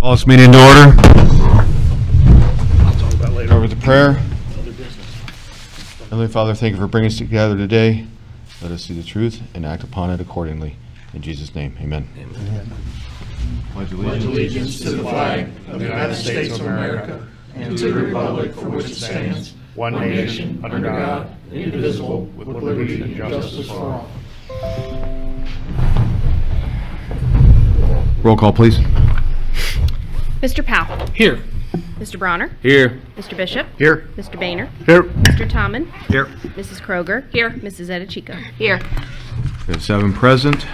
Call this meeting to order. I'll talk about later. Over to prayer. Other business. Heavenly Father, thank you for bringing us together today. Let us see the truth and act upon it accordingly. In Jesus' name, amen. Pledge Allegiance to the flag of the United States of America and to the republic for which it stands, one nation, under God, indivisible, with liberty and justice for all. Roll call, please. Mr. Powell. Here. Mr. Bronner. Here. Mr. Bishop. Here. Mr. Boehner. Here. Mr. Tomlin. Here. Mrs. Kroger. Here. Mrs. Edichico. Here. We have seven present.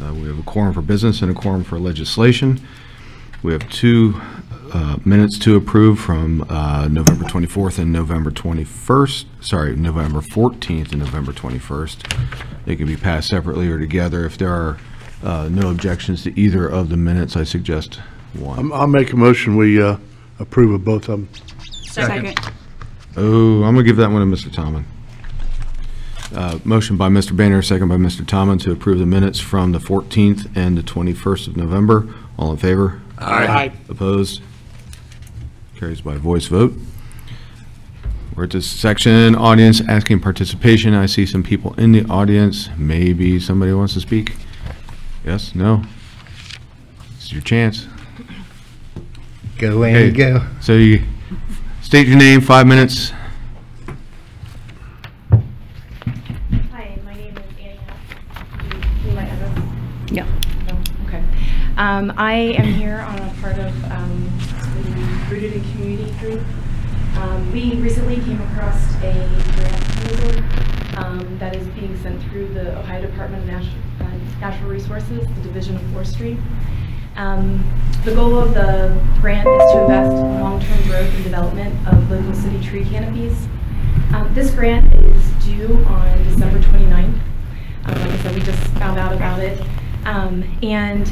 Uh, We have a quorum for business and a quorum for legislation. We have two uh, minutes to approve from uh, November 24th and November 21st, sorry, November 14th and November 21st. They can be passed separately or together. If there are uh, no objections to either of the minutes, I suggest one. I'm- I'll make a motion, we uh, approve of both of them. Second. Oh, I'm gonna give that one to Mr. Tomlin. Uh, Motion by Mr. Boehner, second by Mr. Tomlin to approve the minutes from the 14th and the 21st of November. All in favor? Aye. Opposed? Carries by voice vote. We're at this section, audience asking participation. I see some people in the audience. Maybe somebody wants to speak? Yes, no? It's your chance. Go Okay. and go. So you state your name, five minutes. Hi, my name is Annie Huff. You- You might have this. Yeah. No? Okay. Um, I am here on a part of um, the Rooted in Community group. Um, We recently came across a grant proposal um, that is being sent through the Ohio Department of Natu- uh, Natural Resources, the Division of Forestry. Um, The goal of the grant is to invest in long-term growth and development of local city tree canopies. Um, This grant is due on December 29th. Um, Like I said, we just found out about it. Um, And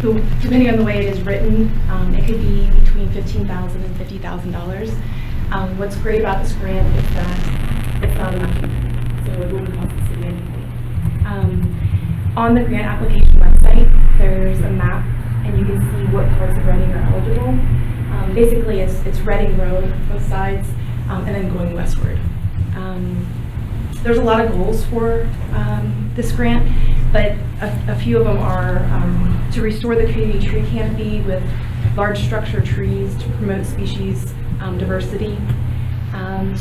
the- depending on the way it is written, um, it could be between $15,000 and $50,000. Um, What's great about this grant is that it's not a money, so it wouldn't cost the city anything. Um, On the grant application website, there's a map, and you can see what parts of Reading are eligible. Um, Basically, it's it's Reading Road, both sides, um, and then going westward. Um, there's a lot of goals for um, this grant, but a, a few of them are um, to restore the community tree canopy with large structure trees to promote species um, diversity,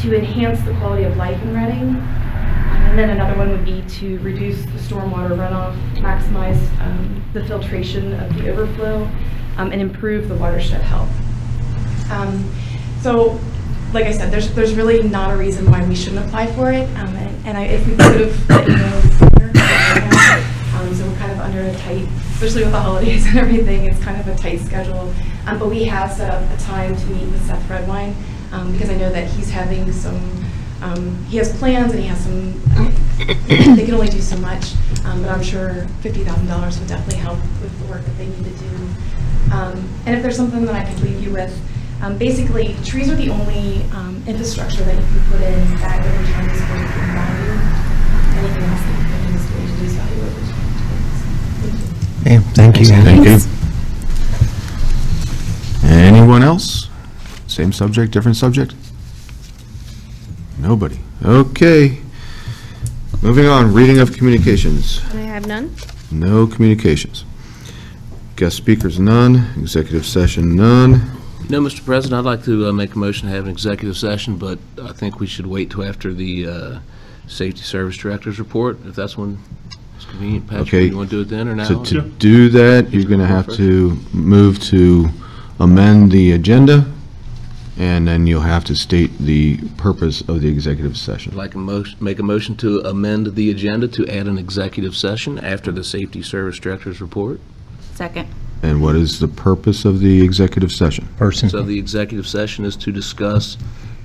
to enhance the quality of life in Reading, and then another one would be to reduce the stormwater runoff, maximize um, the filtration of the overflow, um, and improve the watershed health. Um, So, like I said, there's, there's really not a reason why we shouldn't apply for it. Um, And and I, if we could have let you know sooner. um, So we're kind of under a tight, especially with the holidays and everything, it's kind of a tight schedule. Um, But we have set up a time to meet with Seth Redwine, because I know that he's having some, um, he has plans and he has some, they can only do so much. Um, But I'm sure $50,000 would definitely help with the work that they need to do. Um, And if there's something that I could leave you with, um, basically, trees are the only um, infrastructure that you can put in that over time is going to value. Anything else that you put in is going to lose value over time. Thank. Hey, thank you. Thank you. Anyone else? Same subject, different subject? Nobody. Okay. Moving on, reading of communications. I have none. No communications. Guest speakers, none. Executive session, none. No, Mr. President, I'd like to uh, make a motion to have an executive session, but I think we should wait till after the uh, Safety Service Director's report, if that's when it's convenient. Patrick, Okay. you want to do it then or now? To, to do that, you're gonna have to move to amend the agenda, and then you'll have to state the purpose of the executive session. like to make a motion to amend the agenda to add an executive session after the Safety Service Director's report. Second. And what is the purpose of the executive session? Person. So the executive session is to discuss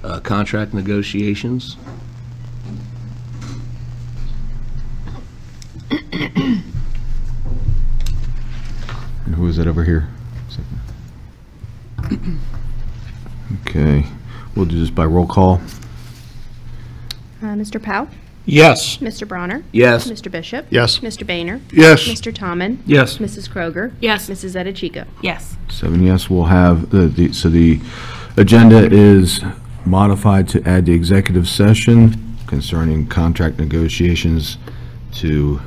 uh, contract negotiations. And who is that over here? Okay, we'll do this by roll call. Uh, Mr. Powell. Yes. Mr. Bronner? Yes. Mr. Bishop? Yes. Mr. Boehner? Yes. Mr. Tomlin? Yes. Mrs. Kroger? Yes. Mrs. Edelchico? Yes. Seven yes, we'll have, the the so the agenda is modified to add the executive session concerning contract negotiations to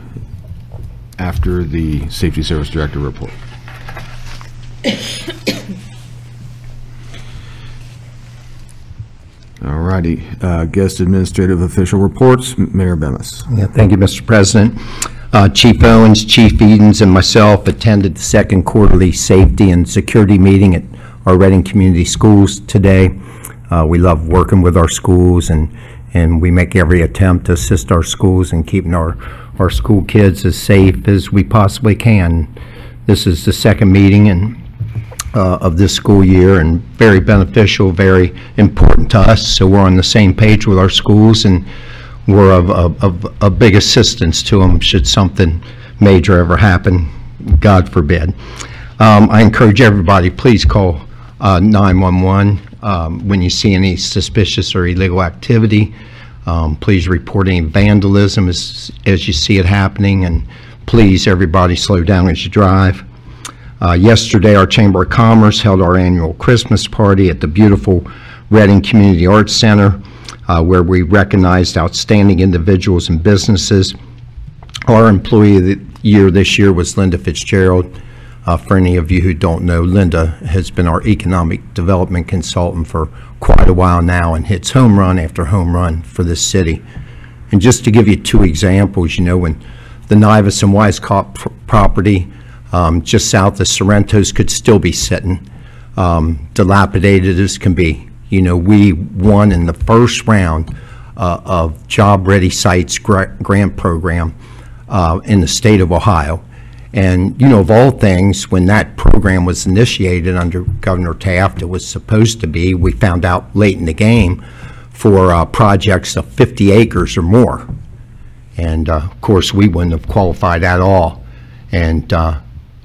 after the Safety Service Director report. All righty, uh, guest administrative official reports, Mayor Bemmes. Yeah, Thank you, Mr. President. Uh, Chief Owens, Chief Edens, and myself attended the second quarterly safety and security meeting at our Reading Community Schools today. Uh, We love working with our schools, and, and we make every attempt to assist our schools in keeping our, our school kids as safe as we possibly can. This is the second meeting, and uh, of this school year and very beneficial, very important to us. So we're on the same page with our schools and we're of, of, of- of big assistance to them should something major ever happen, God forbid. Um, I encourage everybody, please call uh, 911 um, when you see any suspicious or illegal activity. Um, Please report any vandalism as, as you see it happening, and please, everybody, slow down as you drive. Uh, Yesterday, our Chamber of Commerce held our annual Christmas party at the beautiful Reading Community Arts Center, uh, where we recognized outstanding individuals and businesses. Our Employee of the Year this year was Linda Fitzgerald. Uh, For any of you who don't know, Linda has been our economic development consultant for quite a while now and hits home run after home run for this city. And just to give you two examples, you know, when the Nivison-Weiskopf pr- property um, just south of Sorrento's could still be sitting, um, dilapidated as can be. You know, we won in the first round uh, of Job Ready Sites gra- grant program uh, in the state of Ohio. And, you know, of all things, when that program was initiated under Governor Taft, it was supposed to be, we found out late in the game, for uh, projects of 50 acres or more. And uh, of course, we wouldn't have qualified at all. And uh,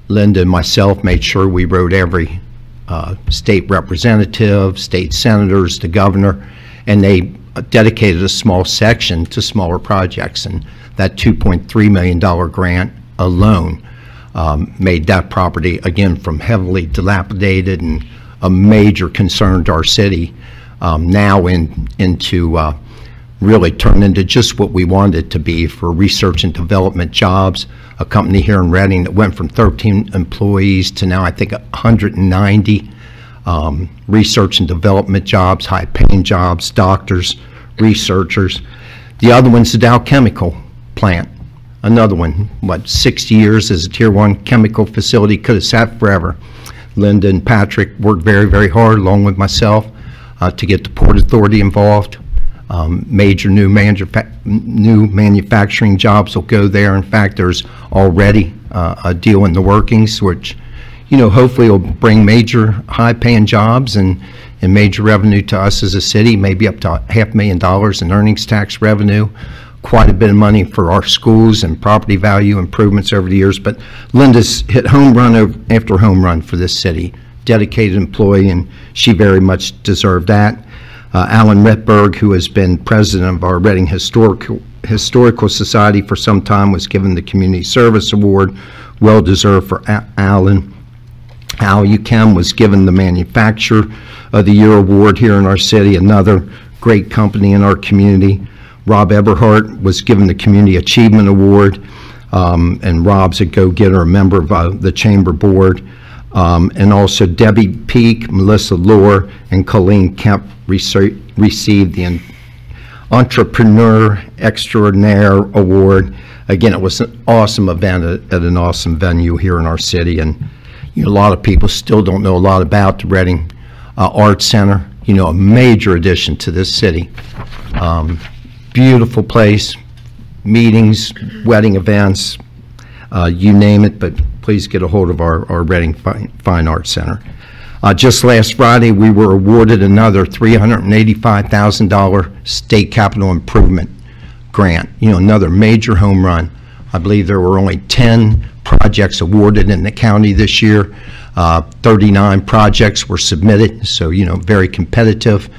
Linda and myself made sure we wrote every uh, state representative, state senators, the governor, and they dedicated a small section to smaller projects. And that $2.3 million grant alone um, made that property, again, from heavily dilapidated and a major concern to our city, um, now in, into uh, really turned into just what we wanted it to be for research and development jobs. A company here in Reading that went from 13 employees to now, I think, 190 um, research and development jobs, high-paying jobs, doctors, researchers. The other one's the Dow Chemical Plant. Another one, what, 60 years as a Tier 1 chemical facility, could have sat forever. Linda and Patrick worked very, very hard, along with myself, uh, to get the Port Authority involved. Um, Major new manufa- new manufacturing jobs will go there. In fact, there's already uh, a deal in the workings, which, you know, hopefully will bring major high-paying jobs and, and major revenue to us as a city, maybe up to half a million dollars in earnings tax revenue, quite a bit of money for our schools and property value improvements over the years. But Linda's hit home run after home run for this city, dedicated employee, and she very much deserved that. Uh, Alan Ritberg, who has been president of our Reading Historical, Historical Society for some time, was given the Community Service Award, well-deserved for A- Alan. Al UChem was given the Manufacturer of the Year Award here in our city, another great company in our community. Rob Eberhart was given the Community Achievement Award, um, and Rob's a go-getter, a member of uh, the Chamber Board. Um, And also Debbie Peak, Melissa Lohr, and Colleen Kemp rece- received the Entrepreneur Extraordinaire Award. Again, it was an awesome event at at an awesome venue here in our city, and, you know, a lot of people still don't know a lot about the Reading uh, Arts Center, you know, a major addition to this city. Um, Beautiful place, meetings, wedding events, uh, you name it, but please get a hold of our our Reading Fine Fine Arts Center. Uh, Just last Friday, we were awarded another $385,000 state capital improvement grant, you know, another major home run. I believe there were only 10 projects awarded in the county this year. Uh, 39 projects were submitted, so, you know, very competitive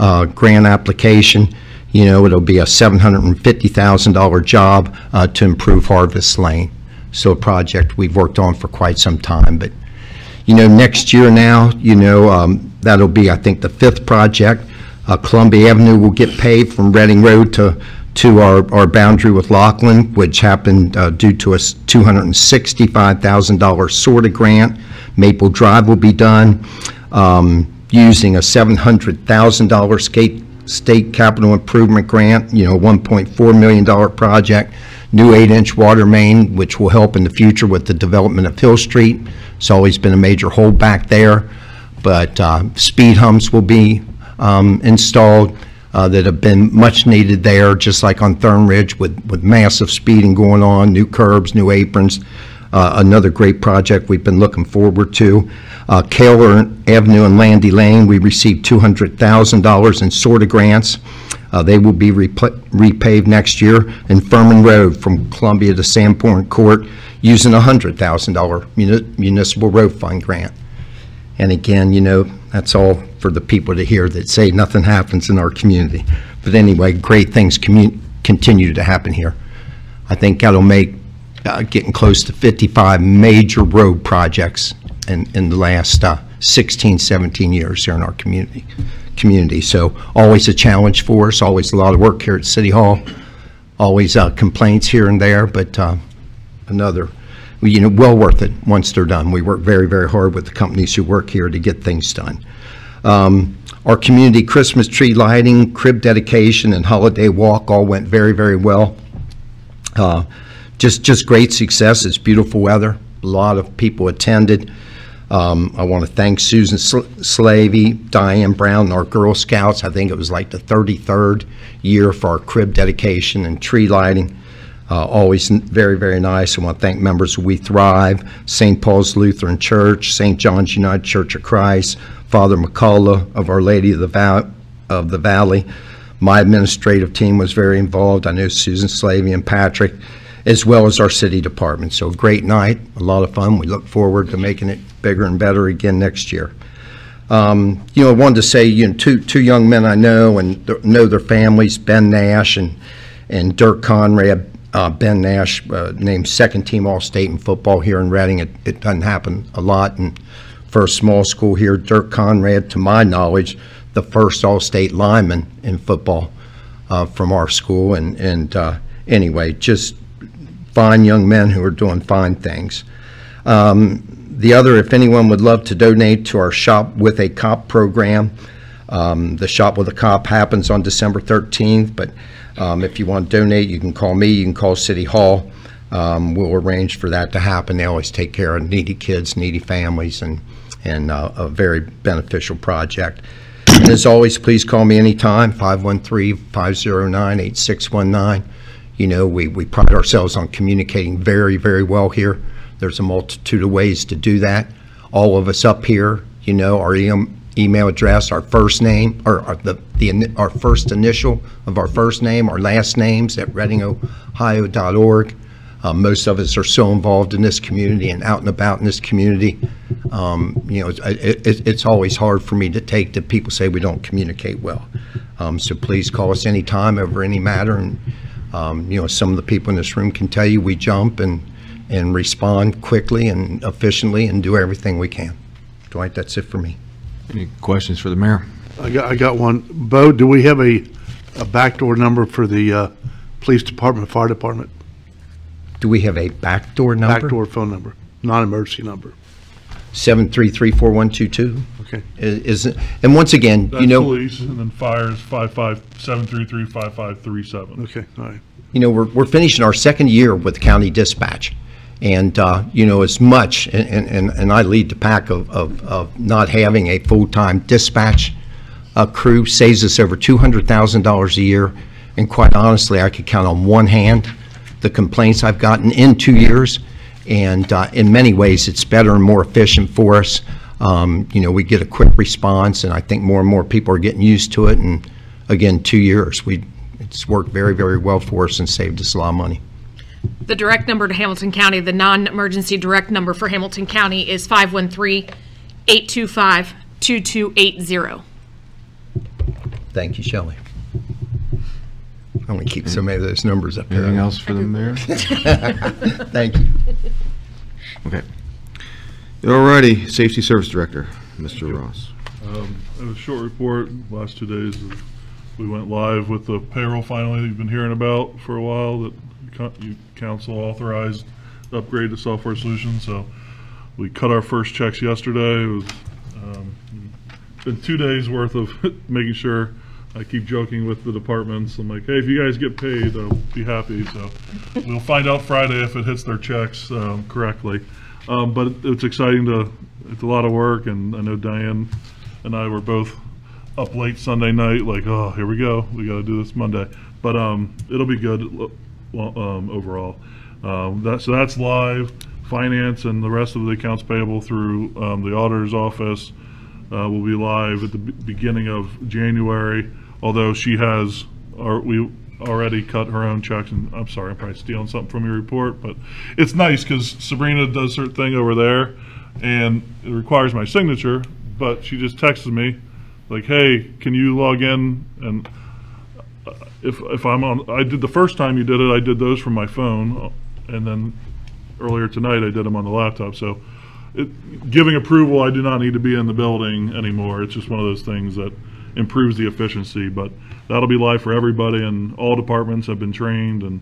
uh, grant application. You know, it'll be a $750,000 job uh, to improve Harvest Lane. So a project we've worked on for quite some time, but you know, next year now, you know, um, that'll be, I think, the fifth project. Uh, Columbia Avenue will get paved from Reading Road to, to our, our boundary with Lockland, which happened uh, due to a s- $265,000 SORTA grant. Maple Drive will be done um, using a $700,000 skate, state capital improvement grant, you know, $1.4 million project. New eight-inch water main, which will help in the future with the development of Hill Street. It's always been a major holdback there. But uh, speed humps will be um, installed uh, that have been much needed there, just like on Thorn Ridge with, with massive speeding going on, new curbs, new aprons. Uh, Another great project we've been looking forward to. Uh, Kaler Avenue and Landy Lane, we received $200,000 in SORTA grants. Uh, They will be repla- repaved next year. And Furman Road from Columbia to Sandpoint Court, using a $100,000 muni- municipal road fund grant. And again, you know, that's all for the people to hear that say nothing happens in our community. But anyway, great things commu- continue to happen here. I think that'll make, uh, getting close to 55 major road projects in, in the last uh, 16, 17 years here in our community, community. So always a challenge for us, always a lot of work here at City Hall, always uh, complaints here and there, but uh, another, you know, well worth it once they're done. We work very, very hard with the companies who work here to get things done. Um, Our community Christmas tree lighting, crib dedication, and holiday walk all went very, very well. Uh, Just, just great success. It's beautiful weather. A lot of people attended. Um, I want to thank Susan Sl- Slavy, Diane Brown, our Girl Scouts. I think it was like the 33rd year for our crib dedication and tree lighting. Uh, Always very, very nice. I want to thank members of We Thrive, St. Paul's Lutheran Church, St. John's United Church of Christ, Father McCullough of Our Lady of the Val- of the Valley. My administrative team was very involved. I know Susan Slavy and Patrick, as well as our city department. So great night, a lot of fun. We look forward to making it bigger and better again next year. Um, You know, I wanted to say, you know, two, two young men I know and th- know their families, Ben Nash and, and Dirk Conrad. Uh, Ben Nash uh, named second-team All-State in football here in Reading. It, it doesn't happen a lot, and for a small school here, Dirk Conrad, to my knowledge, the first All-State lineman in football uh, from our school. And, and uh, anyway, just fine young men who are doing fine things. Um, The other, if anyone would love to donate to our Shop with a Cop program, um, the Shop with a Cop happens on December 13th, but um, if you want to donate, you can call me, you can call City Hall. Um, We'll arrange for that to happen. They always take care of needy kids, needy families, and, and uh, a very beneficial project. And as always, please call me anytime, 513-509-8619. You know, we, we pride ourselves on communicating very, very well here. There's a multitude of ways to do that. All of us up here, you know, our email address, our first name, or or the, the our first initial of our first name, our last names at readingohio.org. Uh, Most of us are so involved in this community and out and about in this community. Um, You know, it's- it, it- it's always hard for me to take that people say we don't communicate well. Um, So please call us anytime over any matter, and, um, you know, some of the people in this room can tell you we jump and, and respond quickly and efficiently and do everything we can. Dwight, that's it for me. Any questions for the mayor? I got, I got one. Bo, do we have a, a backdoor number for the, uh, police department, fire department? Do we have a backdoor number? Backdoor phone number, non-emergency number. 7334122? Okay. Is, is- and once again, you That's know, police, and then fire is five five seven three three five five three seven. Okay, all right. you know, we're, we're finishing our second year with county dispatch. And, uh, you know, as much, and, and, and I lead the pack of, of, of not having a full-time dispatch uh, crew saves us over $200,000 a year. And quite honestly, I could count on one hand the complaints I've gotten in two years. And uh, in many ways, it's better and more efficient for us. Um, You know, we get a quick response, and I think more and more people are getting used to it. And again, two years, we, it's worked very, very well for us and saved us a lot of money. The direct number to Hamilton County, the non-emergency direct number for Hamilton County is 513-825-2280. Thank you, Shelley. I want to keep so many of those numbers up there. Anything else for the mayor? Thank you. Okay. Alrighty, Safety Service Director, Mr. Ross. Um, I have a short report, last two days, we went live with the payroll finally, that you've been hearing about for a while, that co- you- council authorized to upgrade to software solution, so we cut our first checks yesterday, it was, um, been two days worth of making sure, I keep joking with the departments, I'm like, hey, if you guys get paid, I'll be happy, so we'll find out Friday if it hits their checks, um, correctly. Um, but it's exciting to, it's a lot of work, and I know Diane and I were both up late Sunday night, like, oh, here we go, we gotta do this Monday. But, um, it'll be good, um, overall. Um, that, so that's live, finance and the rest of the accounts payable through, um, the auditor's office, uh, will be live at the be- beginning of January, although she has, or we already cut her own checks, and I'm sorry, I'm probably stealing something from your report, but it's nice, because Sabrina does her thing over there, and it requires my signature, but she just texted me, like, hey, can you log in? And uh, if, if I'm on, I did the first time you did it, I did those from my phone, and then earlier tonight, I did them on the laptop, so it, giving approval, I do not need to be in the building anymore. It's just one of those things that improves the efficiency, but that'll be live for everybody, and all departments have been trained, and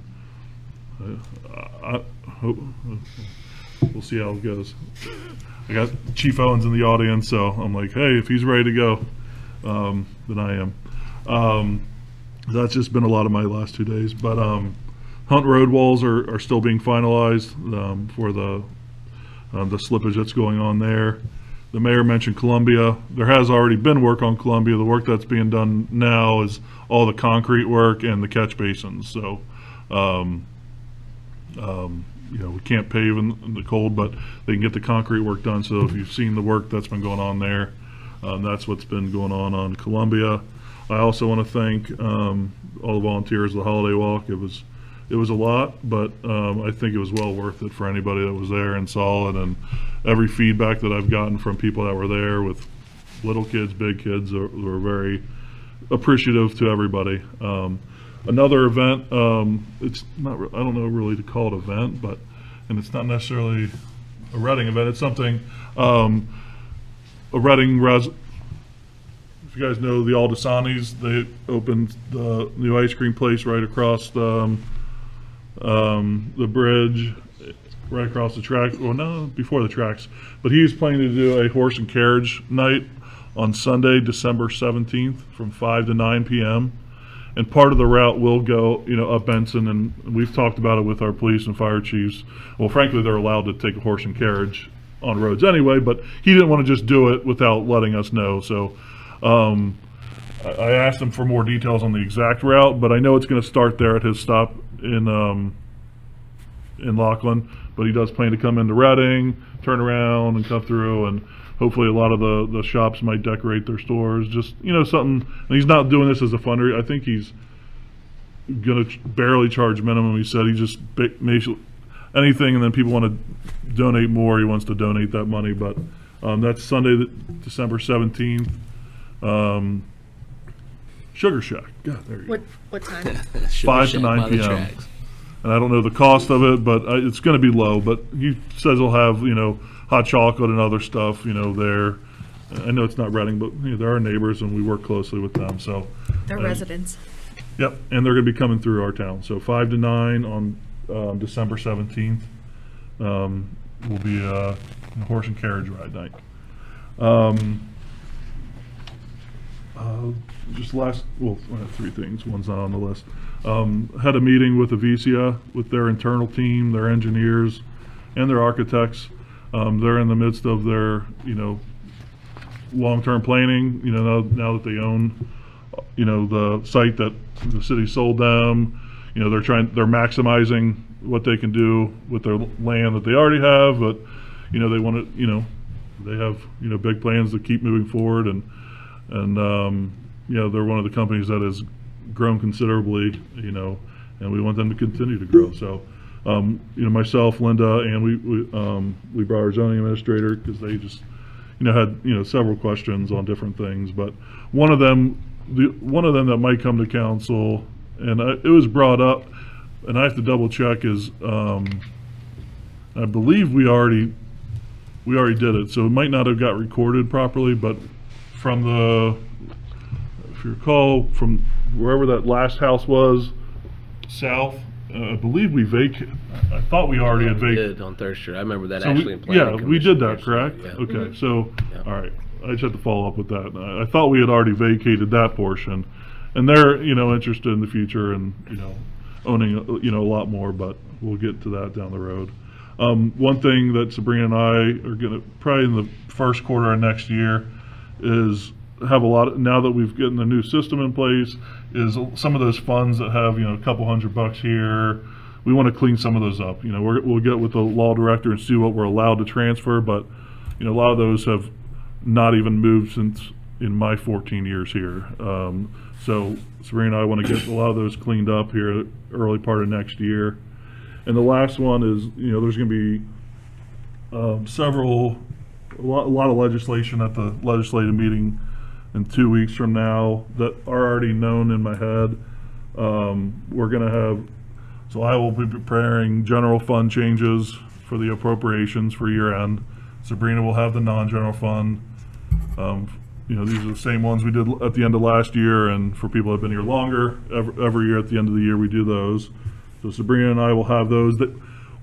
uh, I, I hope, we'll see how it goes. I got Chief Owens in the audience, so I'm like, hey, if he's ready to go, um, then I am. Um, that's just been a lot of my last two days, but, um, Hunt Road walls are, are still being finalized, um, for the, um, the slippage that's going on there. The mayor mentioned Columbia. There has already been work on Columbia. The work that's being done now is all the concrete work and the catch basins, so, um, um, you know, we can't pave in the cold, but they can get the concrete work done. So if you've seen the work that's been going on there, um, that's what's been going on on Columbia. I also want to thank um, all the volunteers of the holiday walk. It was it was a lot, but um, I think it was well worth it for anybody that was there and saw it. And every feedback that I've gotten from people that were there with little kids, big kids, were very appreciative to everybody. Um, another event, um, it's not, re- I don't know really to call it event, but, and it's not necessarily a Reading event, it's something, um, a Reading res, if you guys know the Aldesanis, they opened the new ice cream place right across, um, um, the bridge, right across the track, well, no, before the tracks. But he's planning to do a horse and carriage night on Sunday, December 17th, from 5 to 9 p.m. And part of the route will go, you know, up Benson, and we've talked about it with our police and fire chiefs. Well, frankly, they're allowed to take a horse and carriage on roads anyway, but he didn't want to just do it without letting us know. So um, I I asked him for more details on the exact route, but I know it's going to start there at his stop in um, in Lockland. But he does plan to come into Reading, turn around, and come through, and hopefully a lot of the the shops might decorate their stores. Just you know something. And he's not doing this as a fundraiser. I think he's going to barely charge minimum. He said he just ba- anything, and then people want to donate more. He wants to donate that money, but. Um, that's Sunday, December seventeenth. Um, Sugar Shack. God, there you go. What, what time? Five to nine p.m. And I don't know the cost of it, but uh, it's going to be low. But he says he'll have you know hot chocolate and other stuff you know there. I know it's not Reading, but you know, they're our neighbors and we work closely with them. So They're Um, residents. Yep, and they're going to be coming through our town. So five to nine on um, December seventeenth um, will be uh, a horse and carriage ride night. Um, uh, just last, well, three things. One's not on the list. Um, had a meeting with Avicia, with their internal team, their engineers, and their architects. Um, they're in the midst of their, you know, long-term planning. You know, now, now that they own, you know, the site that the city sold them. You know, they're trying, they're maximizing what they can do with their land that they already have, but, you know, they want to, you know, they have, you know, big plans to keep moving forward and, and, um, you know, they're one of the companies that has grown considerably, you know, and we want them to continue to grow. So, um, you know, myself, Linda, and we, we, um, we brought our zoning administrator because they just, you know, had, you know, several questions on different things, but one of them, the, one of them that might come to council, And I- it was brought up, and I have to double check is, um, I believe we already, we already did it, so it might not have got recorded properly, but from the, if you recall, from wherever that last house was, south, uh, I believe we vacated, I thought we already had We vacated. did on Third Street. I remember that So we- actually in planning Yeah, we commission did that, actually. correct? Yeah. Okay, so, Yeah. all right, I just have to follow up with that. I I thought we had already vacated that portion, and they're, you know, interested in the future and, you know, owning, uh, you know, a lot more, but we'll get to that down the road. Um, one thing that Sabrina and I are gonna, probably in the first quarter of next year, is have a lot, of- now that we've gotten the new system in place, is some of those funds that have, you know, a couple hundred bucks here, we want to clean some of those up. You know, we're, we'll get with the law director and see what we're allowed to transfer, but, you know, a lot of those have not even moved since, in my 14 years here. Um, so Sabrina and I want to get a lot of those cleaned up here early part of next year. And the last one is, you know, there's going to be um, several, a lot, a lot of legislation at the legislative meeting two weeks from now that are already known in my head. Um, we're gonna have, so I will be preparing general fund changes for the appropriations for year end. Sabrina will have the non-general fund. Um, you know, these are the same ones we did at the end of last year, and for people that have been here longer, every, every year at the end of the year, we do those. So Sabrina and I will have those that,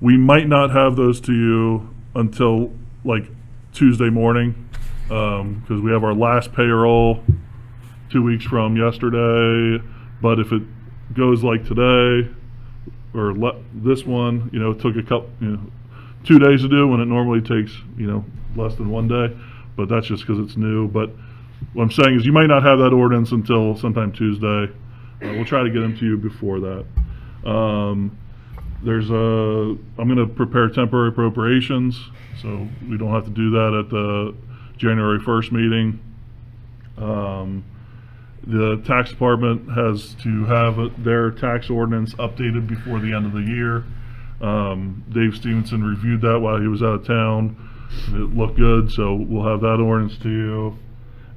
we might not have those to you until like Tuesday morning, because we have our last payroll two weeks from yesterday. But if it goes like today, or le- this one, you know, it took a couple, you know, two days to do when it normally takes, you know, less than one day. But that's just because it's new. But what I'm saying is you might not have that ordinance until sometime Tuesday. Uh, we'll try to get them to you before that. Um, there's a, I'm gonna prepare temporary appropriations, so we don't have to do that at the January 1st meeting. Um, the tax department has to have their tax ordinance updated before the end of the year. Um, Dave Stevenson reviewed that while he was out of town. It looked good, so we'll have that ordinance to you.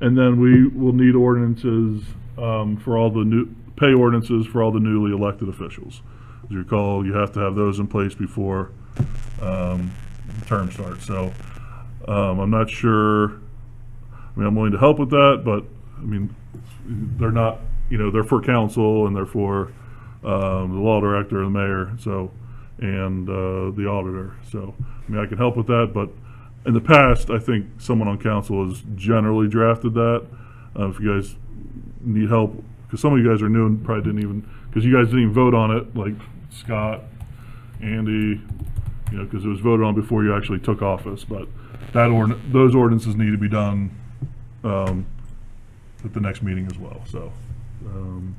And then we will need ordinances, um, for all the new, pay ordinances for all the newly elected officials. As you recall, you have to have those in place before, um, the term starts. So, um, I'm not sure, I mean, I'm willing to help with that, but, I mean, they're not, you know, they're for council and they're for, um, the law director and the mayor, so, and, uh, the auditor. So, I mean, I can help with that, but in the past, I think someone on council has generally drafted that. Uh, if you guys need help, because some of you guys are new and probably didn't even, because you guys didn't even vote on it, like Scott, Andy, you know, because it was voted on before you actually took office, but that ordin, those ordinances need to be done, um, at the next meeting as well, so, um,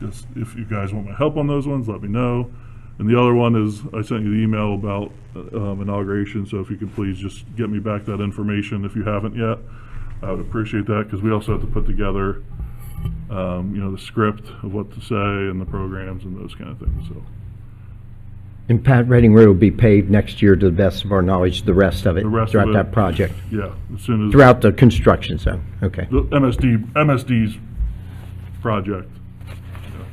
just, if you guys want my help on those ones, let me know. And the other one is, I sent you the email about, um, inauguration, so if you could please just get me back that information if you haven't yet. I would appreciate that, because we also have to put together, um, you know, the script of what to say and the programs and those kind of things, so. And Pat, Reading Road will be paved next year to the best of our knowledge, the rest of it, The rest of throughout it. that project, Yeah, as soon as. throughout the construction zone, okay. The MSD, MSD's project.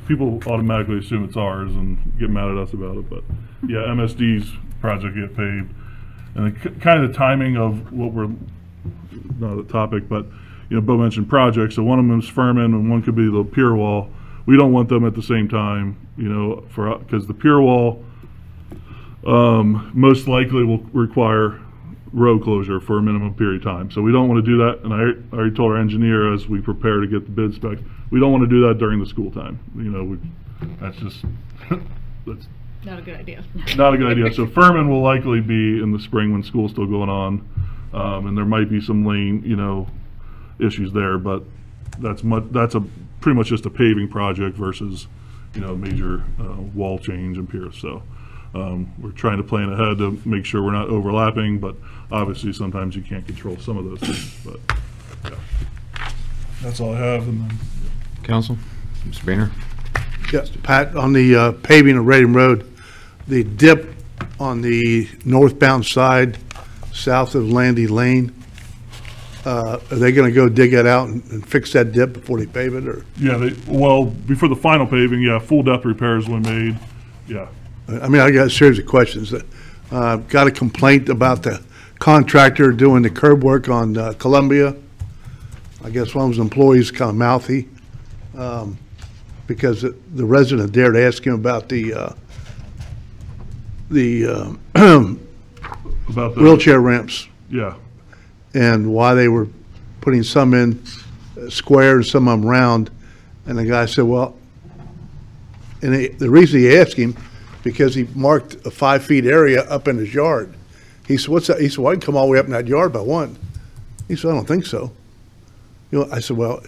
People automatically assume it's ours and get mad at us about it, but yeah, MSD's project get paved. And the, kind of the timing of what we're, not a topic, but, you know, Bo mentioned projects, so one of them is Furman and one could be the pier wall. We don't want them at the same time, you know, for, because the pier wall, um, most likely will require road closure for a minimum period of time. So we don't want to do that, and I I already told our engineer as we prepare to get the bid specs, we don't want to do that during the school time. You know, we, that's just, that's Not a good idea. not a good idea. So Furman will likely be in the spring when school's still going on, um, and there might be some lane, you know, issues there, but that's mu, that's a, pretty much just a paving project versus, you know, major, uh, wall change and piers, so. Um, we're trying to plan ahead to make sure we're not overlapping, but obviously sometimes you can't control some of those things, but, yeah. That's all I have, and then, Counsel? Mr. Boehner? Yes, Pat, on the uh, paving of Reading Road, the dip on the northbound side, south of Landy Lane, Uh, Are they going to go dig it out and and fix that dip before they pave it, or? Yeah, they, well, before the final paving, yeah, full depth repairs were made, yeah. I mean, I got a series of questions. Uh, Got a complaint about the contractor doing the curb work on uh, Columbia. I guess one of his employees kind of mouthy, um, because the resident dared ask him about the, uh, the um, About the. wheelchair ramps Yeah, and why they were putting some in uh, square and some of them round. And the guy said, well, and he- the reason he asked him, because he marked a five feet area up in his yard. He said, what's that? He said, well, I can come all the way up in that yard by one. He said, I don't think so. You know, I said, well,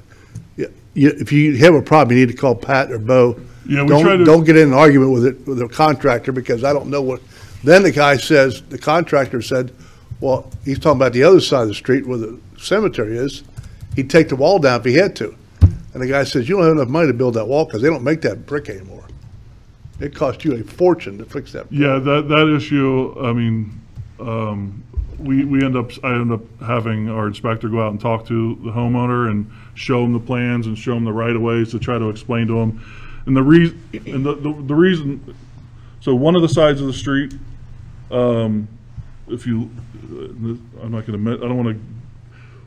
yeah, you, if you have a problem, you need to call Pat or Bo. Yeah, we Don't- to- Don't get in an argument with it, with the contractor, because I don't know what, then the guy says, the contractor said, well, he's talking about the other side of the street where the cemetery is. He'd take the wall down if he had to. And the guy says, you don't have enough money to build that wall, because they don't make that brick anymore. It cost you a fortune to fix that. yeah, that, that issue, I mean, um, we, we end up, I end up having our inspector go out and talk to the homeowner and show him the plans and show him the right of ways to try to explain to him. And the reason, and the, the, the reason, so one of the sides of the street, um, if you, uh, I'm not gonna, admit- I don't wanna,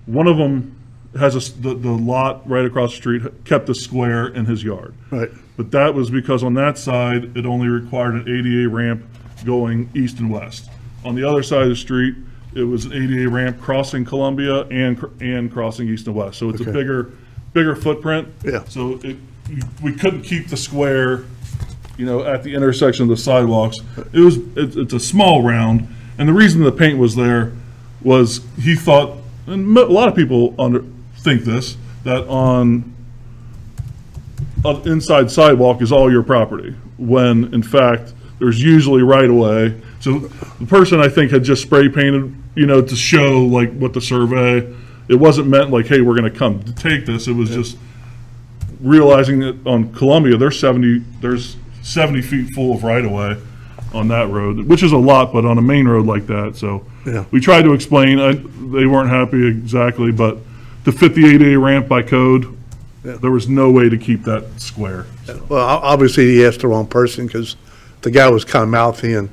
one of them has a, s- the, the lot right across the street kept a square in his yard. Right. But that was because on that side, it only required an ADA ramp going east and west. On the other side of the street, it was an ADA ramp crossing Columbia and, cr- and crossing east and west. So it's a Okay. bigger, bigger footprint. Yeah. So it, we couldn't keep the square, you know, at the intersection of the sidewalks. It was, it's, it's a small round, and the reason the paint was there was he thought, and mo- a lot of people under, think this, that on uh, inside sidewalk is all your property, when in fact, there's usually right of way. So the person, I think, had just spray painted, you know, to show like what the survey, it wasn't meant like, hey, we're gonna come to take this, it was just realizing that on Columbia, there's 70, there's 70 feet full of right of way on that road, which is a lot, but on a main road like that, so. Yeah. We tried to explain, I, they weren't happy exactly, but to fit the ADA ramp by code, there was no way to keep that square. Well, o- obviously, he asked the wrong person, because the guy was kind of mouthy, and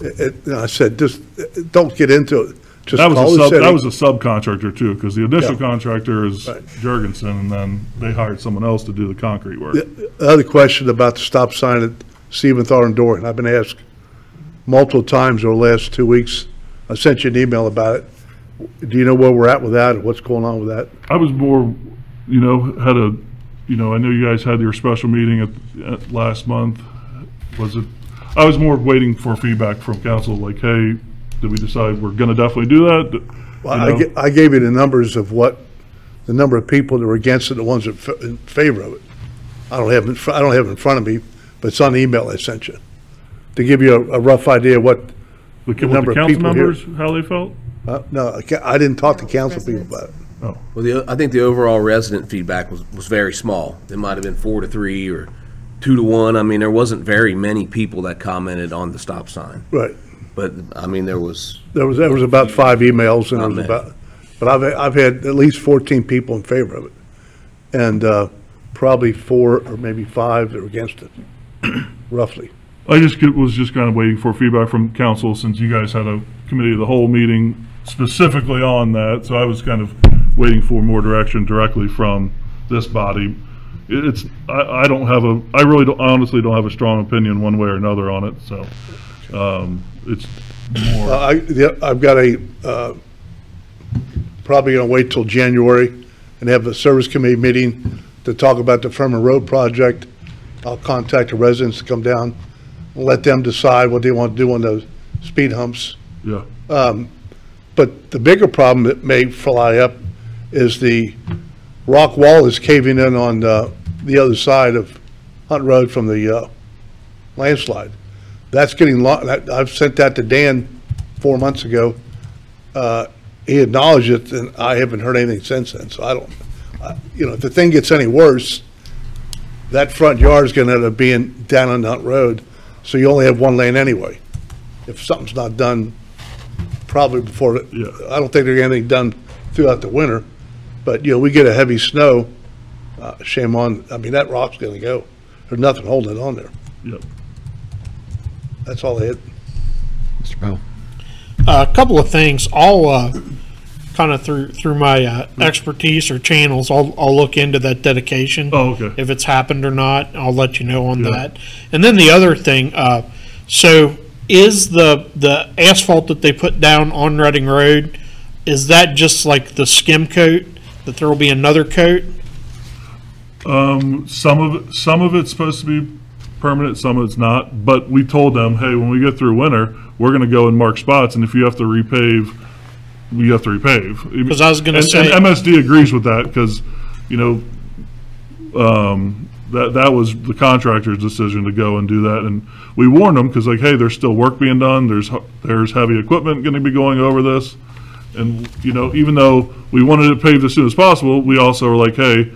it, it- you I said, just, uh, don't get into it. Just That was call a the sub, that was a subcontractor too, because the initial Yeah. contractor is Right. Jurgensen, and then they hired someone else to do the concrete work. The other question about the stop sign at Stephen Thornton Door, and I've been asked multiple times over the last two weeks. I sent you an email about it. Do you know where we're at with that, or what's going on with that? I was more, you know, had a, you know, I know you guys had your special meeting at, at last month. Was it, I was more waiting for feedback from council, like, hey, did we decide we're gonna definitely do that? You Well, I know? ga- I gave you the numbers of what, the number of people that were against it, the ones that f- in favor of it. I don't have, it in fr- I don't have it in front of me, but it's on the email I sent you. To give you a, a rough idea what, The the what number the of council people here- members, how they felt? uh, no, I ca- I didn't talk to council people about it. Well, the, I think the overall resident feedback was, was very small. It might have been four to three or two to one. I mean, there wasn't very many people that commented on the stop sign. Right. But, I mean, there was, There was, there was about five emails, and it was many. about, but I've, I've had at least 14 people in favor of it. And uh, probably four or maybe five that were against it, roughly. I just get- was just kind of waiting for feedback from council, since you guys had a committee of the whole meeting specifically on that, so I was kind of waiting for more direction directly from this body. It- It's, I, I don't have a, I really don't, honestly don't have a strong opinion one way or another on it, so, um, it's more, I, the- I've got a, uh, probably gonna wait till January and have a service committee meeting to talk about the Furman Road project. I'll contact the residents to come down, and let them decide what they want to do on those speed humps. yeah. But the bigger problem that may fly up is the rock wall is caving in on uh, the other side of Hunt Road from the uh, landslide. That's getting, lo- that- I've sent that to Dan four months ago. Uh, He acknowledged it, and I haven't heard anything since then, so I don't, I- you know, if the thing gets any worse, that front yard is going to end up being down on Hunt Road, so you only have one lane anyway. If something's not done probably before, Yeah. I don't think there's anything done throughout the winter. But, you know, we get a heavy snow, uh, shame on, I mean, that rock's gonna go. There's nothing holding it on there. Yep. That's all I had. Mr. Powell? A couple of things, I'll, uh, kind of through, through my uh, expertise or channels, I'll, I'll look into that dedication. Oh, okay. If it's happened or not, I'll let you know on Yeah. that. And then the other thing, uh, so is the, the asphalt that they put down on Reading Road, is that just like the skim coat, that there will be another coat? Um, some of it, some of it's supposed to be permanent, some of it's not. But we told them, hey, when we get through winter, we're going to go and mark spots, and if you have to repave, you have to repave. 'Cause I was gonna And- say- and MSD agrees with that because, you know, um, that that was the contractor's decision to go and do that, and we warned them because, like, hey, there's still work being done. There's there's heavy equipment going to be going over this. And, you know, even though we wanted it paved as soon as possible, we also were like, hey,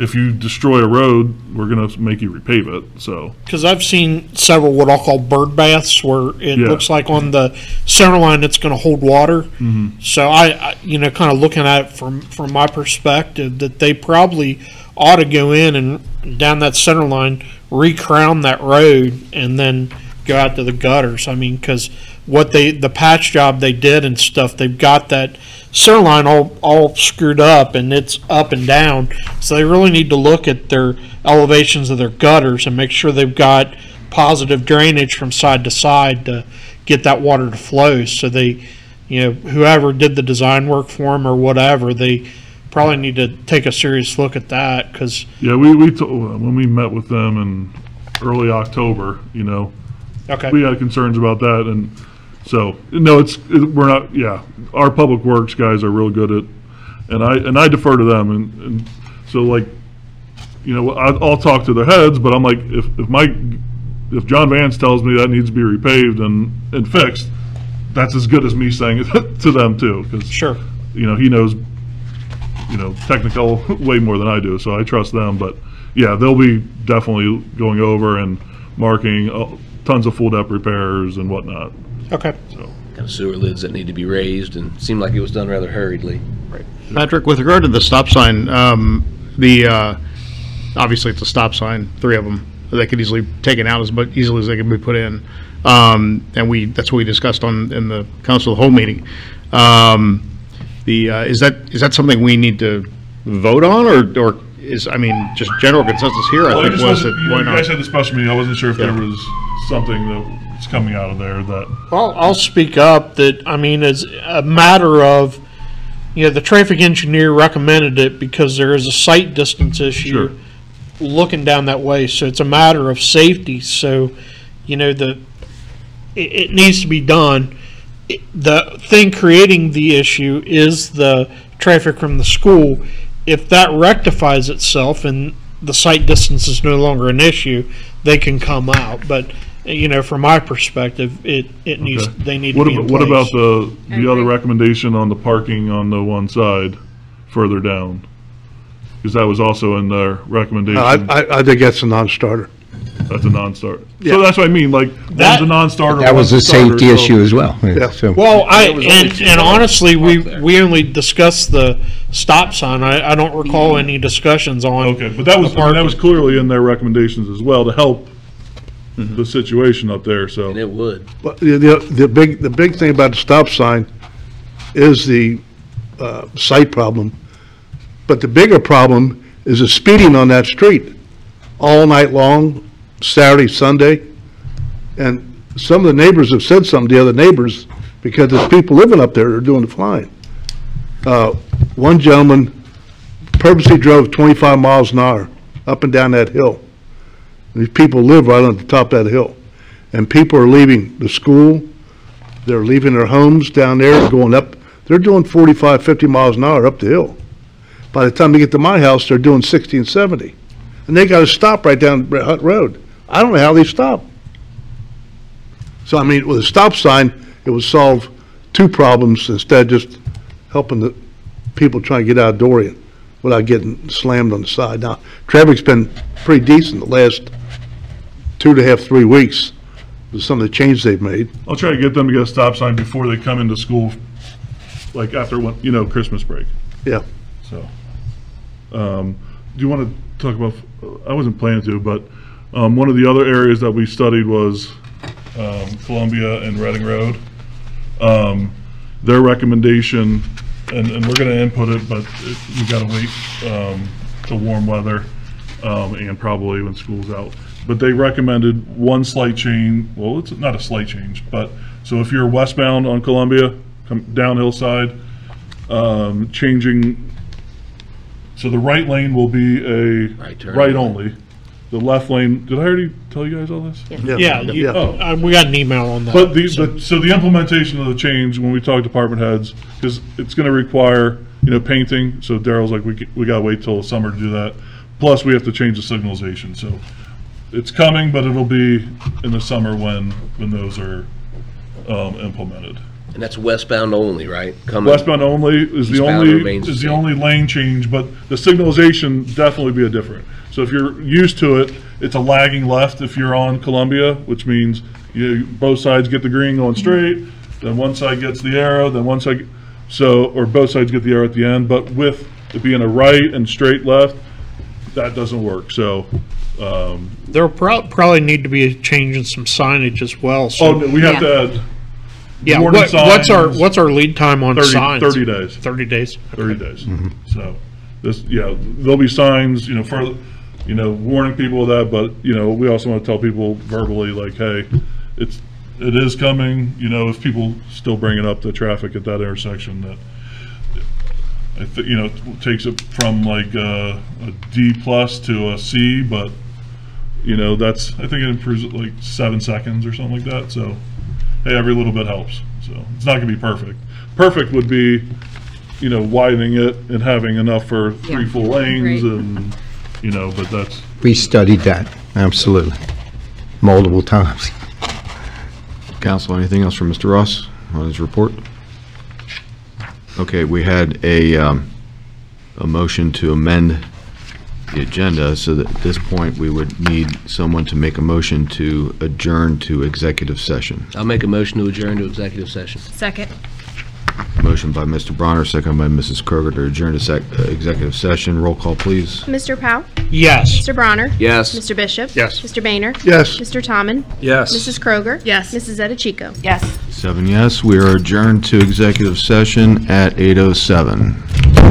if you destroy a road, we're gonna make you repave it, so. Because I've seen several what I'll call bird baths where it Yeah. looks like on the center line it's going to hold water. Mm-hmm. So I, I, you know, kind of looking at it from from my perspective, that they probably ought to go in and down that center line, recrown that road, and then go out to the gutters. I mean, because what they the patch job they did and stuff, they've got that center line all all screwed up and it's up and down. So they really need to look at their elevations of their gutters and make sure they've got positive drainage from side to side to get that water to flow. So they, you know, whoever did the design work for them or whatever, they probably need to take a serious look at that because Yeah, we, we, to- when we met with them in early October, you know, okay, we had concerns about that, and so, no, it's, it- we're not, yeah, our public works guys are real good at, and I, and I defer to them, and, and so like, you know, I, I'll talk to their heads, but I'm like, if, if Mike, if John Vance tells me that needs to be repaved and, and fixed, that's as good as me saying it to them too, because sure. you know, he knows, you know, technical way more than I do, so I trust them. But yeah, they'll be definitely going over and marking uh, tons of full depth repairs and whatnot. Okay. So, kind of sewer lids that need to be raised, and seemed like it was done rather hurriedly. Right. Patrick, with regard to the stop sign, um, the, uh, obviously it's a stop sign, three of them. They could easily taken out as much, easily as they could be put in. Um, and we, that's what we discussed on, in the council of the whole meeting. Um, the, uh, is that, is that something we need to vote on or, or is, I mean, just general consensus here, I Well, I think just was that, wasn't, you why you guys had the special meeting, I wasn't sure if there Yeah. was something that was coming out of there that, Well, I'll speak up that, I mean, as a matter of, you know, the traffic engineer recommended it because there is a sight distance issue Sure. looking down that way, so it's a matter of safety, so, you know, the, it, it needs to be done. It- The thing creating the issue is the traffic from the school. If that rectifies itself and the sight distance is no longer an issue, they can come out, but, you know, from my perspective, it, it needs, Okay. they need to what be in about, what about place. the, the other recommendation on the parking on the one side further down? Because that was also in their recommendation. I, I, I think that's a non-starter. That's a non-starter. Yeah. So that's what I mean, like, That- one's a non-starter. That was a one's starter, safety so- issue as well. Yeah. So- Well, I, was and, only and honestly, we, up there. we only discussed the stop sign. I, I don't recall any discussions on. Okay, but that was, I mean, that was clearly in their recommendations as well to help the situation up there, so. And it would. But the, the, the big, the big thing about the stop sign is the, uh, sight problem. But the bigger problem is the speeding on that street all night long, Saturday, Sunday. And some of the neighbors have said something, to the other neighbors, because there's people living up there that are doing the flying. Uh, one gentleman purposely drove twenty-five miles an hour up and down that hill. These people live right on the top of that hill. And people are leaving the school, they're leaving their homes down there, and going up, they're doing 45, 50 miles an hour up the hill. By the time they get to my house, they're doing 60 and 70. And they gotta stop right down Red Hut Road. I don't know how they stop. So I mean, with a stop sign, it would solve two problems instead of just helping the people trying to get out of Dorian without getting slammed on the side. Now, traffic's been pretty decent the last two and a half, three weeks with some of the changes they've made. I'll try to get them to get a stop sign before they come into school like after, when you know, Christmas break. Yeah. So, um, do you want to talk about, I wasn't planning to, but, um, one of the other areas that we studied was, um, Columbia and Reading Road. Um, their recommendation, and, and we're gonna input it, but it- we gotta wait, um, to warm weather, um, and probably when school's out. But they recommended one slight change, well, it's not a slight change, but, so if you're westbound on Columbia, come downhill side, um, changing so the right lane will be a Right turn. right only. The left lane, did I already tell you guys all this? Yeah, you, Yeah. uh, we got an email on that. But the, the, so the implementation of the change, when we talk department heads, because it's gonna require, you know, painting, so Daryl's like, we, g- we gotta wait till the summer to do that. Plus, we have to change the signalization, so it's coming, but it'll be in the summer when, when those are, um, implemented. And that's westbound only, right? Coming- Westbound only is the Eastbound only, remains the is the same. only lane change, but the signalization definitely be a different. So if you're used to it, it's a lagging left if you're on Columbia, which means you, both sides get the green going straight, then one side gets the arrow, then one side, so, or both sides get the arrow at the end, but with it being a right and straight left, that doesn't work, so, um, There'll prob- probably need to be a change in some signage as well, oh, so. we have to add Yeah, warning what, what's our, signs. what's our lead time on 30 signs? 30 days. Thirty days? 30 days. So, this, yeah, there'll be signs, you know, for, you know, warning people of that, but, you know, we also want to tell people verbally, like, hey, it's, it is coming, you know, if people still bring it up the traffic at that intersection, that, I thi, you know, takes it from like uh, a D plus to a C, but, you know, that's, I think it improves it like seven seconds or something like that, so, hey, every little bit helps, so, it's not gonna be perfect. Perfect would be, you know, widening it and having enough for three full lanes Right. and, you know, but that's, We studied that, absolutely, multiple times. Council, anything else from Mr. Ross on his report? Okay, we had a, um, a motion to amend the agenda, so that at this point, we would need someone to make a motion to adjourn to executive session. I'll make a motion to adjourn to executive session. Second. Motion by Mr. Bronner, second by Mrs. Kroger to adjourn to sec, uh, executive session. Roll call, please. Mr. Powell? Yes. Mr. Bronner? Yes. Mr. Bishop? Yes. Mr. Boehner? Yes. Mr. Tomlin? Yes. Mrs. Kroger? Yes. Mrs. Edichico? Yes. Seven yes, we are adjourned to executive session at 8:07.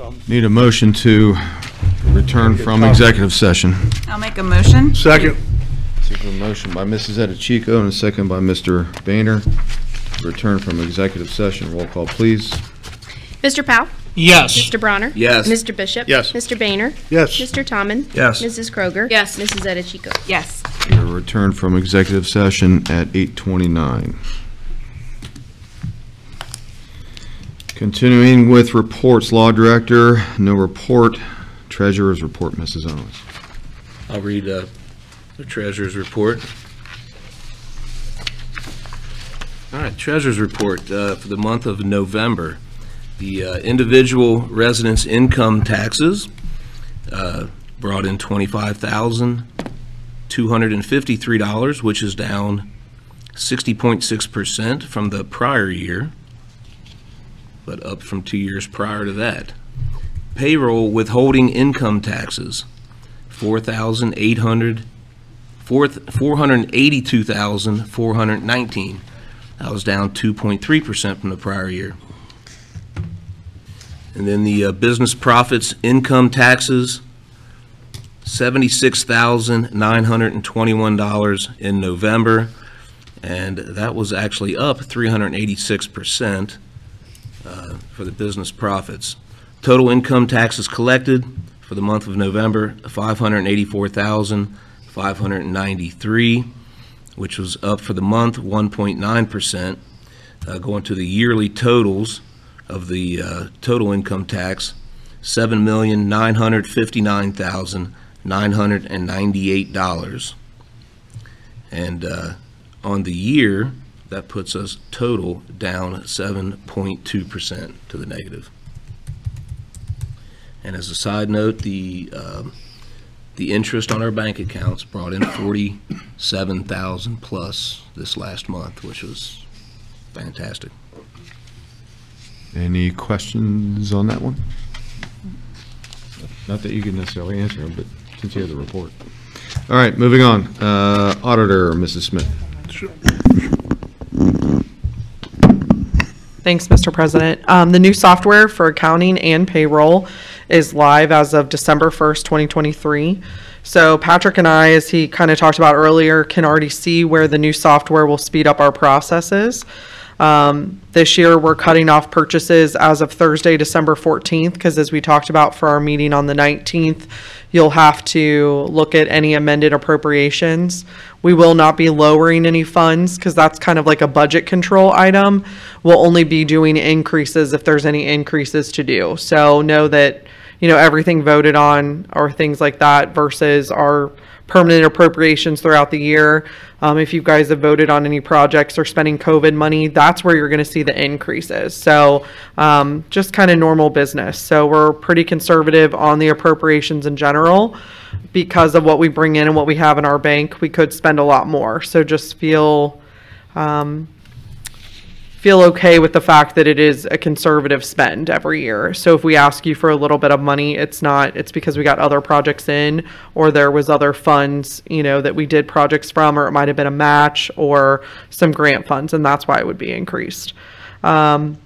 Some. Need a motion to return from executive session. I'll make a motion. Second. Second motion by Mrs. Edichico and a second by Mr. Boehner. Return from executive session. Roll call, please. Mr. Powell? Yes. Mr. Bronner? Yes. Mr. Bishop? Yes. Mr. Boehner? Yes. Mr. Tomlin? Yes. Mrs. Kroger? Yes. Mrs. Edichico? Yes. We will return from executive session at 8:29. Continuing with reports, Law Director, no report. Treasurer's report, Mrs. Owens. I'll read uh, the treasurer's report. All right, treasurer's report uh, for the month of November. The uh, individual residence income taxes uh, brought in $25,253, which is down 60.6% from the prior year, but up from two years prior to that. Payroll withholding income taxes, four thousand eight hundred, four, four hundred eighty-two thousand, four hundred nineteen. That was down two point three percent from the prior year. And then the uh, business profits income taxes, seventy-six thousand, nine hundred and twenty-one dollars in November. And that was actually up three hundred and eighty-six percent uh, for the business profits. Total income taxes collected for the month of November, 584,593, which was up for the month 1.9%. Uh, Going to the yearly totals of the uh, total income tax, $7,959,998. And uh, on the year, that puts us total down 7.2% to the negative. And as a side note, the, um, the interest on our bank accounts brought in 47,000 plus this last month, which was fantastic. Any questions on that one? Not that you can necessarily answer them, but since you have the report. All right, moving on. Uh, Auditor, Mrs. Smith. Thanks, Mr. President. Um, the new software for accounting and payroll is live as of December 1st, 2023. So Patrick and I, as he kind of talked about earlier, can already see where the new software will speed up our processes. Um, this year, we're cutting off purchases as of Thursday, December 14th, because as we talked about for our meeting on the 19th, you'll have to look at any amended appropriations. We will not be lowering any funds, because that's kind of like a budget control item. We'll only be doing increases if there's any increases to do. So know that, you know, everything voted on or things like that versus our permanent appropriations throughout the year. Um, if you guys have voted on any projects or spending COVID money, that's where you're going to see the increases. So um, just kind of normal business. So we're pretty conservative on the appropriations in general because of what we bring in and what we have in our bank. We could spend a lot more. So just feel um, feel okay with the fact that it is a conservative spend every year. So if we ask you for a little bit of money, it's not, it's because we got other projects in or there was other funds, you know, that we did projects from, or it might have been a match or some grant funds, and that's why it would be increased. Um,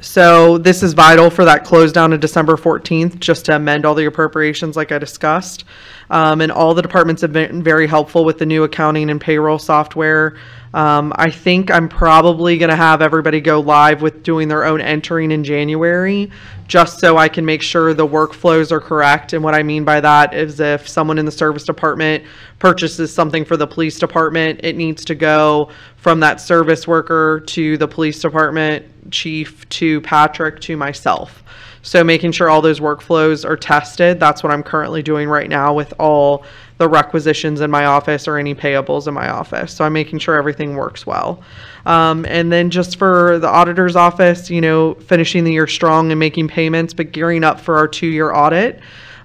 so this is vital for that close down of December 14th, just to amend all the appropriations like I discussed. Um, and all the departments have been very helpful with the new accounting and payroll software. Um, I think I'm probably going to have everybody go live with doing their own entering in January, just so I can make sure the workflows are correct. And what I mean by that is if someone in the service department purchases something for the police department, it needs to go from that service worker to the police department chief to Patrick to myself. So making sure all those workflows are tested, that's what I'm currently doing right now with all the requisitions in my office or any payables in my office. So I'm making sure everything works well. Um, and then just for the auditor's office, you know, finishing the year strong and making payments, but gearing up for our two-year audit.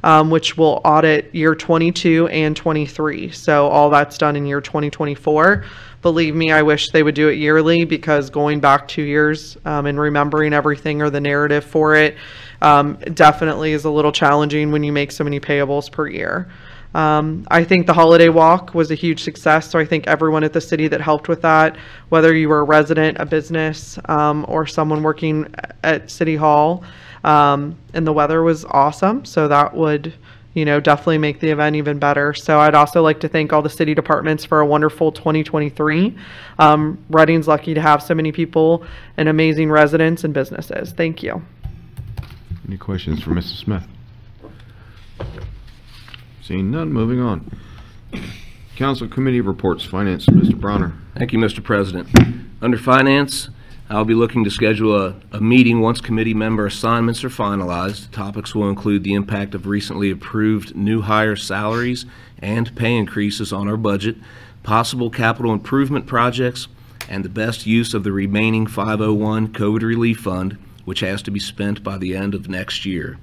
Um, which will audit year 22 and 23. So all that's done in year 2024. Believe me, I wish they would do it yearly because going back two years um, and remembering everything or the narrative for it um, definitely is a little challenging when you make so many payables per year. Um, I think the holiday walk was a huge success. So I think everyone at the city that helped with that, whether you were a resident, a business, um, or someone working at City Hall, Um, and the weather was awesome, so that would, you know, definitely make the event even better. So I'd also like to thank all the city departments for a wonderful 2023. Um, Reading's lucky to have so many people and amazing residents and businesses. Thank you. Any questions for Mrs. Smith? Seeing none, moving on. Council Committee Reports, Finance, Mr. Bronner. Thank you, Mr. President. Under Finance, I'll be looking to schedule a, a meeting once committee member assignments are finalized. Topics will include the impact of recently approved new hire salaries and pay increases on our budget, possible capital improvement projects, and the best use of the remaining 501 COVID Relief Fund, which has to be spent by the end of next year.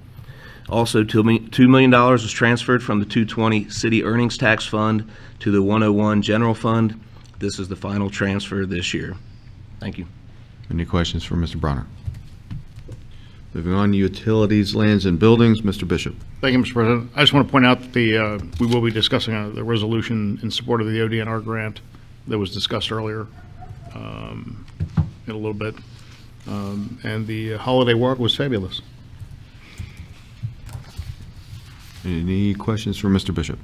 Also, $2 million was transferred from the 220 City Earnings Tax Fund to the 101 General Fund. This is the final transfer this year. Thank you. Any questions for Mr. Bronner? Moving on, Utilities, Lands, and Buildings, Mr. Bishop. Thank you, Mr. President. I just want to point out that the, uh, we will be discussing uh, the resolution in support of the ODNR grant that was discussed earlier um, in a little bit. Um, And the holiday walk was fabulous. Any questions for Mr. Bishop?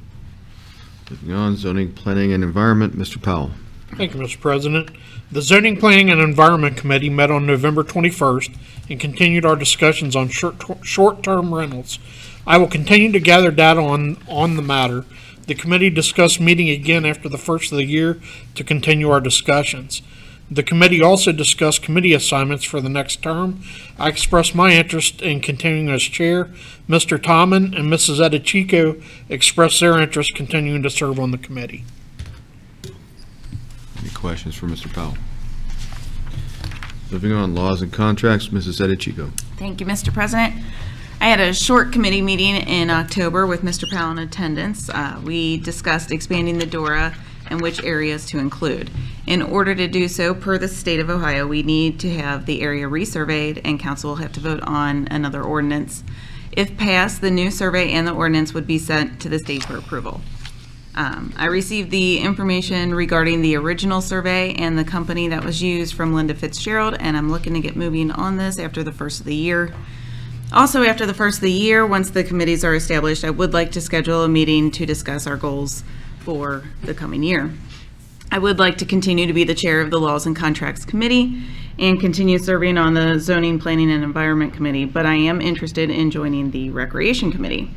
Moving on, Zoning, Planning, and Environment, Mr. Powell. Thank you, Mr. President. The Zoning Planning and Environment Committee met on November 21st and continued our discussions on short- short-term rentals. I will continue to gather data on, on the matter. The committee discussed meeting again after the first of the year to continue our discussions. The committee also discussed committee assignments for the next term. I expressed my interest in continuing as chair. Mr. Tomlin and Mrs. Edichico expressed their interest continuing to serve on the committee. Any questions for Mr. Powell? Moving on, Laws and Contracts, Mrs. Edichico. Thank you, Mr. President. I had a short committee meeting in October with Mr. Powell in attendance. Uh, We discussed expanding the DORA and which areas to include. In order to do so, per the state of Ohio, we need to have the area resurveyed, and council will have to vote on another ordinance. If passed, the new survey and the ordinance would be sent to the state for approval. Um, I received the information regarding the original survey and the company that was used from Linda Fitzgerald, and I'm looking to get moving on this after the first of the year. Also, after the first of the year, once the committees are established, I would like to schedule a meeting to discuss our goals for the coming year. I would like to continue to be the chair of the Laws and Contracts Committee and continue serving on the Zoning, Planning, and Environment Committee, but I am interested in joining the Recreation Committee.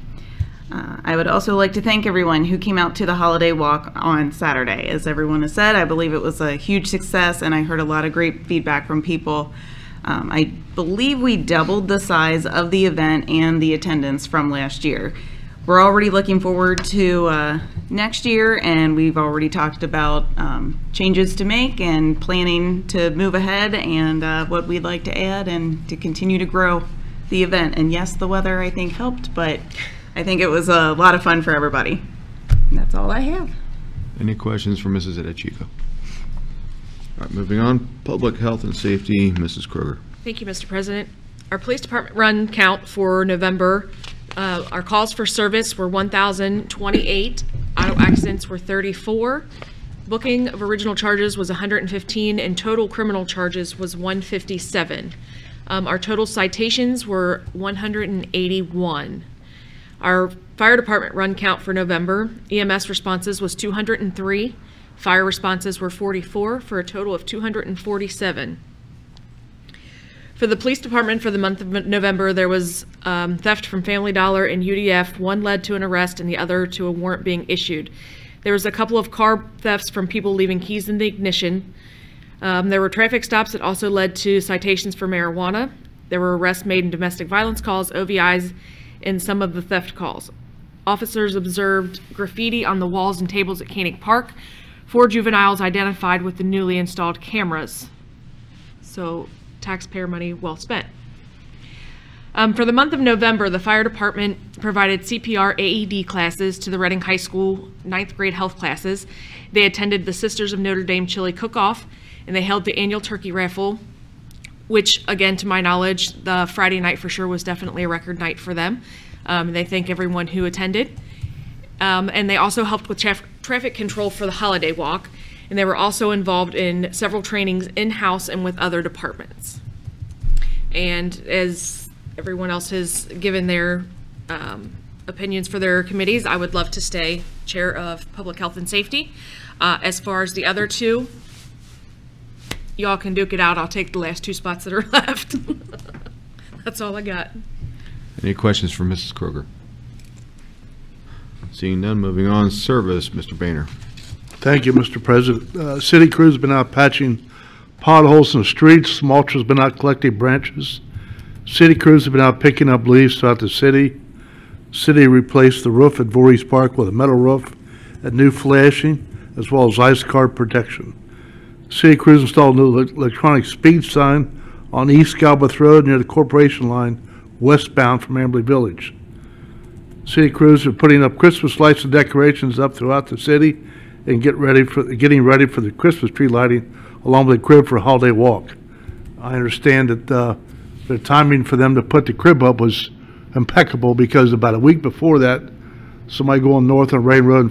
Uh, I would also like to thank everyone who came out to the holiday walk on Saturday. As everyone has said, I believe it was a huge success, and I heard a lot of great feedback from people. Um, I believe we doubled the size of the event and the attendance from last year. We're already looking forward to uh, next year, and we've already talked about um, changes to make and planning to move ahead and uh, what we'd like to add and to continue to grow the event. And yes, the weather I think helped, but I think it was a lot of fun for everybody. And that's all I have. Any questions for Mrs. Edichico? All right, moving on, Public Health and Safety, Mrs. Kroger. Thank you, Mr. President. Our police department run count for November, uh, our calls for service were 1,028, auto accidents were 34, booking of original charges was 115, and total criminal charges was 157. Um, Our total citations were 181. Our fire department run count for November, EMS responses was 203, fire responses were 44, for a total of 247. For the police department for the month of November, there was um, theft from Family Dollar and UDF. One led to an arrest and the other to a warrant being issued. There was a couple of car thefts from people leaving keys in the ignition. Um, There were traffic stops that also led to citations for marijuana. There were arrests made in domestic violence calls, OVIs, and some of the theft calls. Officers observed graffiti on the walls and tables at Koenig Park. Four juveniles identified with the newly installed cameras. So taxpayer money well spent. Um, for the month of November, the fire department provided CPR AED classes to the Reading High School ninth grade health classes. They attended the Sisters of Notre Dame Chili Cook-Off, and they held the annual turkey raffle, which, again, to my knowledge, the Friday night for sure was definitely a record night for them. Um, they thank everyone who attended. Um, and they also helped with traf- traffic control for the holiday walk. And they were also involved in several trainings in-house and with other departments. And as everyone else has given their um, opinions for their committees. I would love to stay Chair of Public Health and Safety. Uh, As far as the other two, y'all can duke it out. I'll take the last two spots that are left. That's all I got. Any questions for Mrs. Kroger? Seeing none, moving on, service, Mr. Boehner. Thank you, Mr. President. Uh, City crew's been out patching potholes in the streets, mulcher's been out collecting branches. City crews have been out picking up leaves throughout the city. City replaced the roof at Voorhees Park with a metal roof and new flashing, as well as ice guard protection. City crews installed a new electronic speed sign on East Galbraith Road near the Corporation Line westbound from Amberley Village. City crews are putting up Christmas lights and decorations up throughout the city and get ready for, getting ready for the Christmas tree lighting along with the crib for a holiday walk. I understand that, uh, the timing for them to put the crib up was impeccable because about a week before that, somebody going north on Rain Road in